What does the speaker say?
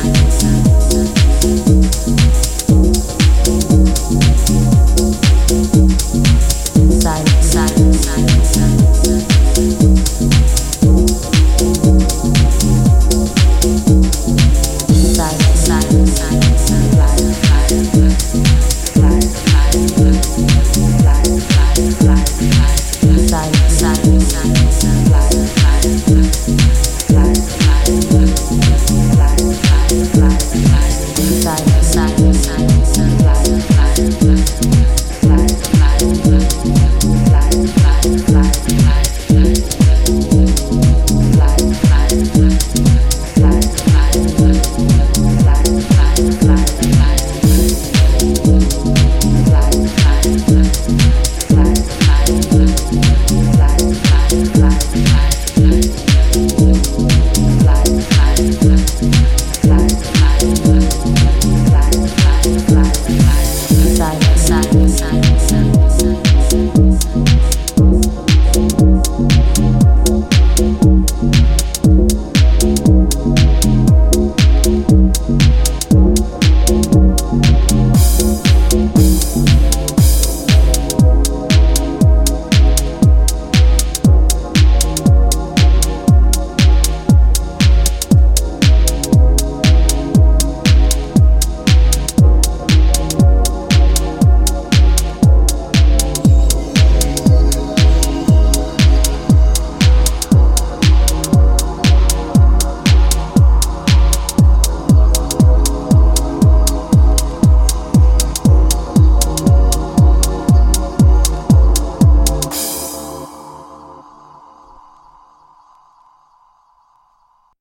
Side, side, side.